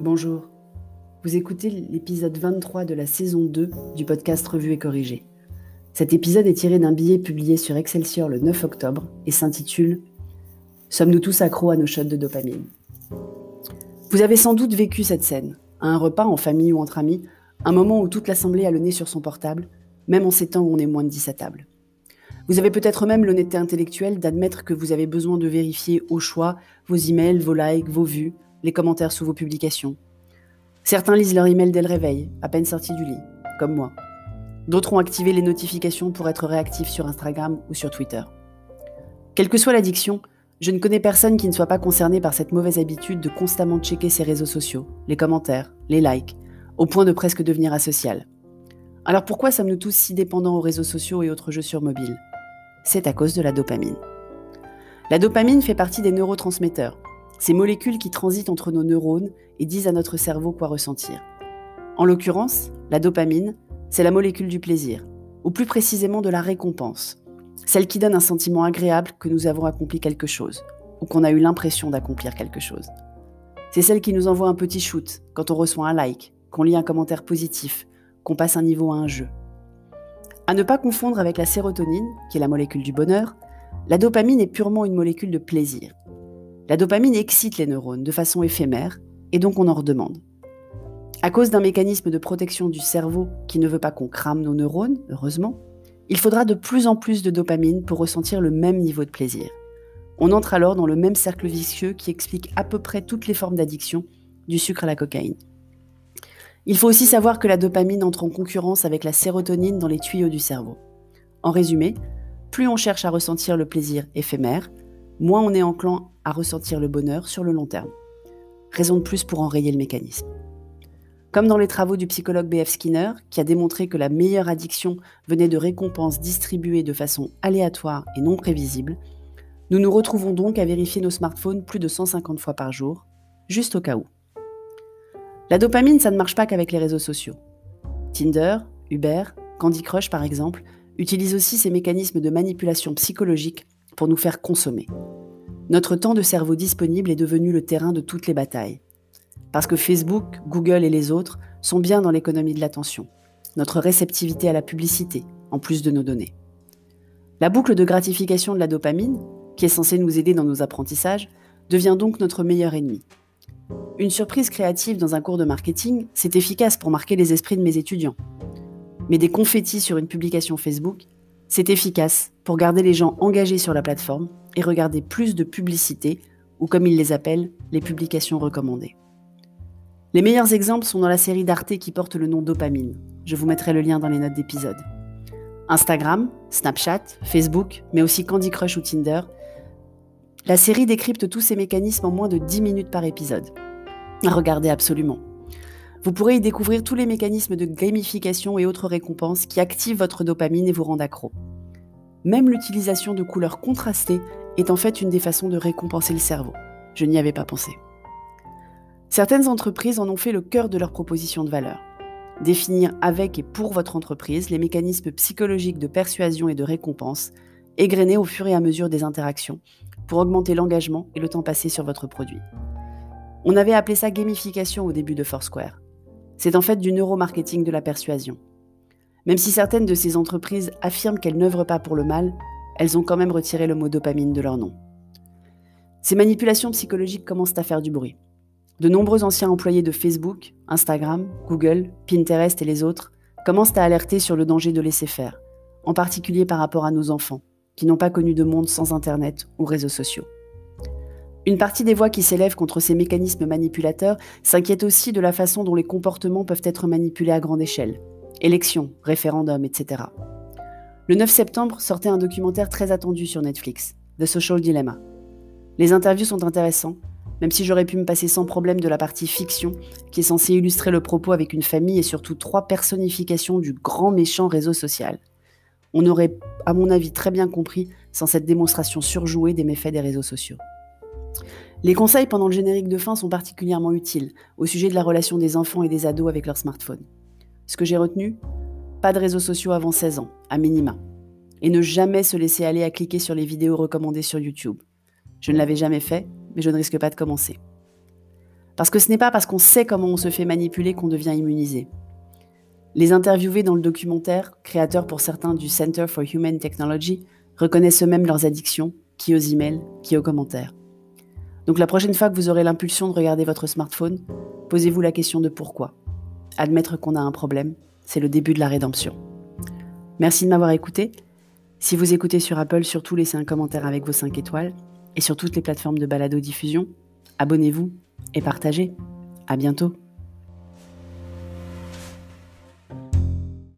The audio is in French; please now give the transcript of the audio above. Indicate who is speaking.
Speaker 1: Bonjour. Vous écoutez l'épisode 23 de la saison 2 du podcast Revue et Corrigé. Cet épisode est tiré d'un billet publié sur Excelsior le 9 octobre et s'intitule Sommes-nous tous accros à nos shots de dopamine? Vous avez sans doute vécu cette scène, à un repas en famille ou entre amis, un moment où toute l'assemblée a le nez sur son portable, même en ces temps où on est moins de 10 à table. Vous avez peut-être même l'honnêteté intellectuelle d'admettre que vous avez besoin de vérifier au choix vos emails, vos likes, vos vues, les commentaires sous vos publications. Certains lisent leur email dès le réveil, à peine sortis du lit, comme moi. D'autres ont activé les notifications pour être réactifs sur Instagram ou sur Twitter. Quelle que soit l'addiction, je ne connais personne qui ne soit pas concerné par cette mauvaise habitude de constamment checker ses réseaux sociaux, les commentaires, les likes, au point de presque devenir asocial. Alors pourquoi sommes-nous tous si dépendants aux réseaux sociaux et autres jeux sur mobile? C'est à cause de la dopamine. La dopamine fait partie des neurotransmetteurs, ces molécules qui transitent entre nos neurones et disent à notre cerveau quoi ressentir. En l'occurrence, la dopamine, c'est la molécule du plaisir, ou plus précisément de la récompense, celle qui donne un sentiment agréable que nous avons accompli quelque chose, ou qu'on a eu l'impression d'accomplir quelque chose. C'est celle qui nous envoie un petit shoot quand on reçoit un like, qu'on lit un commentaire positif, qu'on passe un niveau à un jeu. À ne pas confondre avec la sérotonine, qui est la molécule du bonheur, la dopamine est purement une molécule de plaisir. La dopamine excite les neurones de façon éphémère et donc on en redemande. À cause d'un mécanisme de protection du cerveau qui ne veut pas qu'on crame nos neurones, heureusement, il faudra de plus en plus de dopamine pour ressentir le même niveau de plaisir. On entre alors dans le même cercle vicieux qui explique à peu près toutes les formes d'addiction, du sucre à la cocaïne. Il faut aussi savoir que la dopamine entre en concurrence avec la sérotonine dans les tuyaux du cerveau. En résumé, plus on cherche à ressentir le plaisir éphémère, moins on est enclin à ressentir le bonheur sur le long terme. Raison de plus pour enrayer le mécanisme. Comme dans les travaux du psychologue B.F. Skinner, qui a démontré que la meilleure addiction venait de récompenses distribuées de façon aléatoire et non prévisible, nous nous retrouvons donc à vérifier nos smartphones plus de 150 fois par jour, juste au cas où. La dopamine, ça ne marche pas qu'avec les réseaux sociaux. Tinder, Uber, Candy Crush par exemple, utilisent aussi ces mécanismes de manipulation psychologique pour nous faire consommer. Notre temps de cerveau disponible est devenu le terrain de toutes les batailles. Parce que Facebook, Google et les autres sont bien dans l'économie de l'attention, notre réceptivité à la publicité, en plus de nos données. La boucle de gratification de la dopamine, qui est censée nous aider dans nos apprentissages, devient donc notre meilleur ennemi. Une surprise créative dans un cours de marketing, c'est efficace pour marquer les esprits de mes étudiants. Mais des confettis sur une publication Facebook, c'est efficace pour garder les gens engagés sur la plateforme et regarder plus de publicités, ou comme ils les appellent, les publications recommandées. Les meilleurs exemples sont dans la série d'Arte qui porte le nom Dopamine. Je vous mettrai le lien dans les notes d'épisode. Instagram, Snapchat, Facebook, mais aussi Candy Crush ou Tinder. La série décrypte tous ces mécanismes en moins de 10 minutes par épisode. Regardez absolument. Vous pourrez y découvrir tous les mécanismes de gamification et autres récompenses qui activent votre dopamine et vous rendent accro. Même l'utilisation de couleurs contrastées est en fait une des façons de récompenser le cerveau. Je n'y avais pas pensé. Certaines entreprises en ont fait le cœur de leur proposition de valeur. Définir avec et pour votre entreprise les mécanismes psychologiques de persuasion et de récompense, égrenés au fur et à mesure des interactions, pour augmenter l'engagement et le temps passé sur votre produit. On avait appelé ça gamification au début de Foursquare. C'est en fait du neuromarketing de la persuasion. Même si certaines de ces entreprises affirment qu'elles n'œuvrent pas pour le mal, elles ont quand même retiré le mot dopamine de leur nom. Ces manipulations psychologiques commencent à faire du bruit. De nombreux anciens employés de Facebook, Instagram, Google, Pinterest et les autres commencent à alerter sur le danger de laisser faire, en particulier par rapport à nos enfants, qui n'ont pas connu de monde sans Internet ou réseaux sociaux. Une partie des voix qui s'élèvent contre ces mécanismes manipulateurs s'inquiète aussi de la façon dont les comportements peuvent être manipulés à grande échelle. Élections, référendums, etc. Le 9 septembre sortait un documentaire très attendu sur Netflix, The Social Dilemma. Les interviews sont intéressants, même si j'aurais pu me passer sans problème de la partie fiction, qui est censée illustrer le propos avec une famille et surtout trois personnifications du grand méchant réseau social. On aurait, à mon avis, très bien compris sans cette démonstration surjouée des méfaits des réseaux sociaux. Les conseils pendant le générique de fin sont particulièrement utiles au sujet de la relation des enfants et des ados avec leur smartphone. Ce que j'ai retenu, pas de réseaux sociaux avant 16 ans, à minima. Et ne jamais se laisser aller à cliquer sur les vidéos recommandées sur YouTube. Je ne l'avais jamais fait, mais je ne risque pas de commencer. Parce que ce n'est pas parce qu'on sait comment on se fait manipuler qu'on devient immunisé. Les interviewés dans le documentaire, créateurs pour certains du Center for Human Technology, reconnaissent eux-mêmes leurs addictions, qui aux emails, qui aux commentaires. Donc la prochaine fois que vous aurez l'impulsion de regarder votre smartphone, posez-vous la question de pourquoi. Admettre qu'on a un problème, c'est le début de la rédemption. Merci de m'avoir écouté. Si vous écoutez sur Apple, surtout laissez un commentaire avec vos 5 étoiles. Et sur toutes les plateformes de balado-diffusion, abonnez-vous et partagez. À bientôt.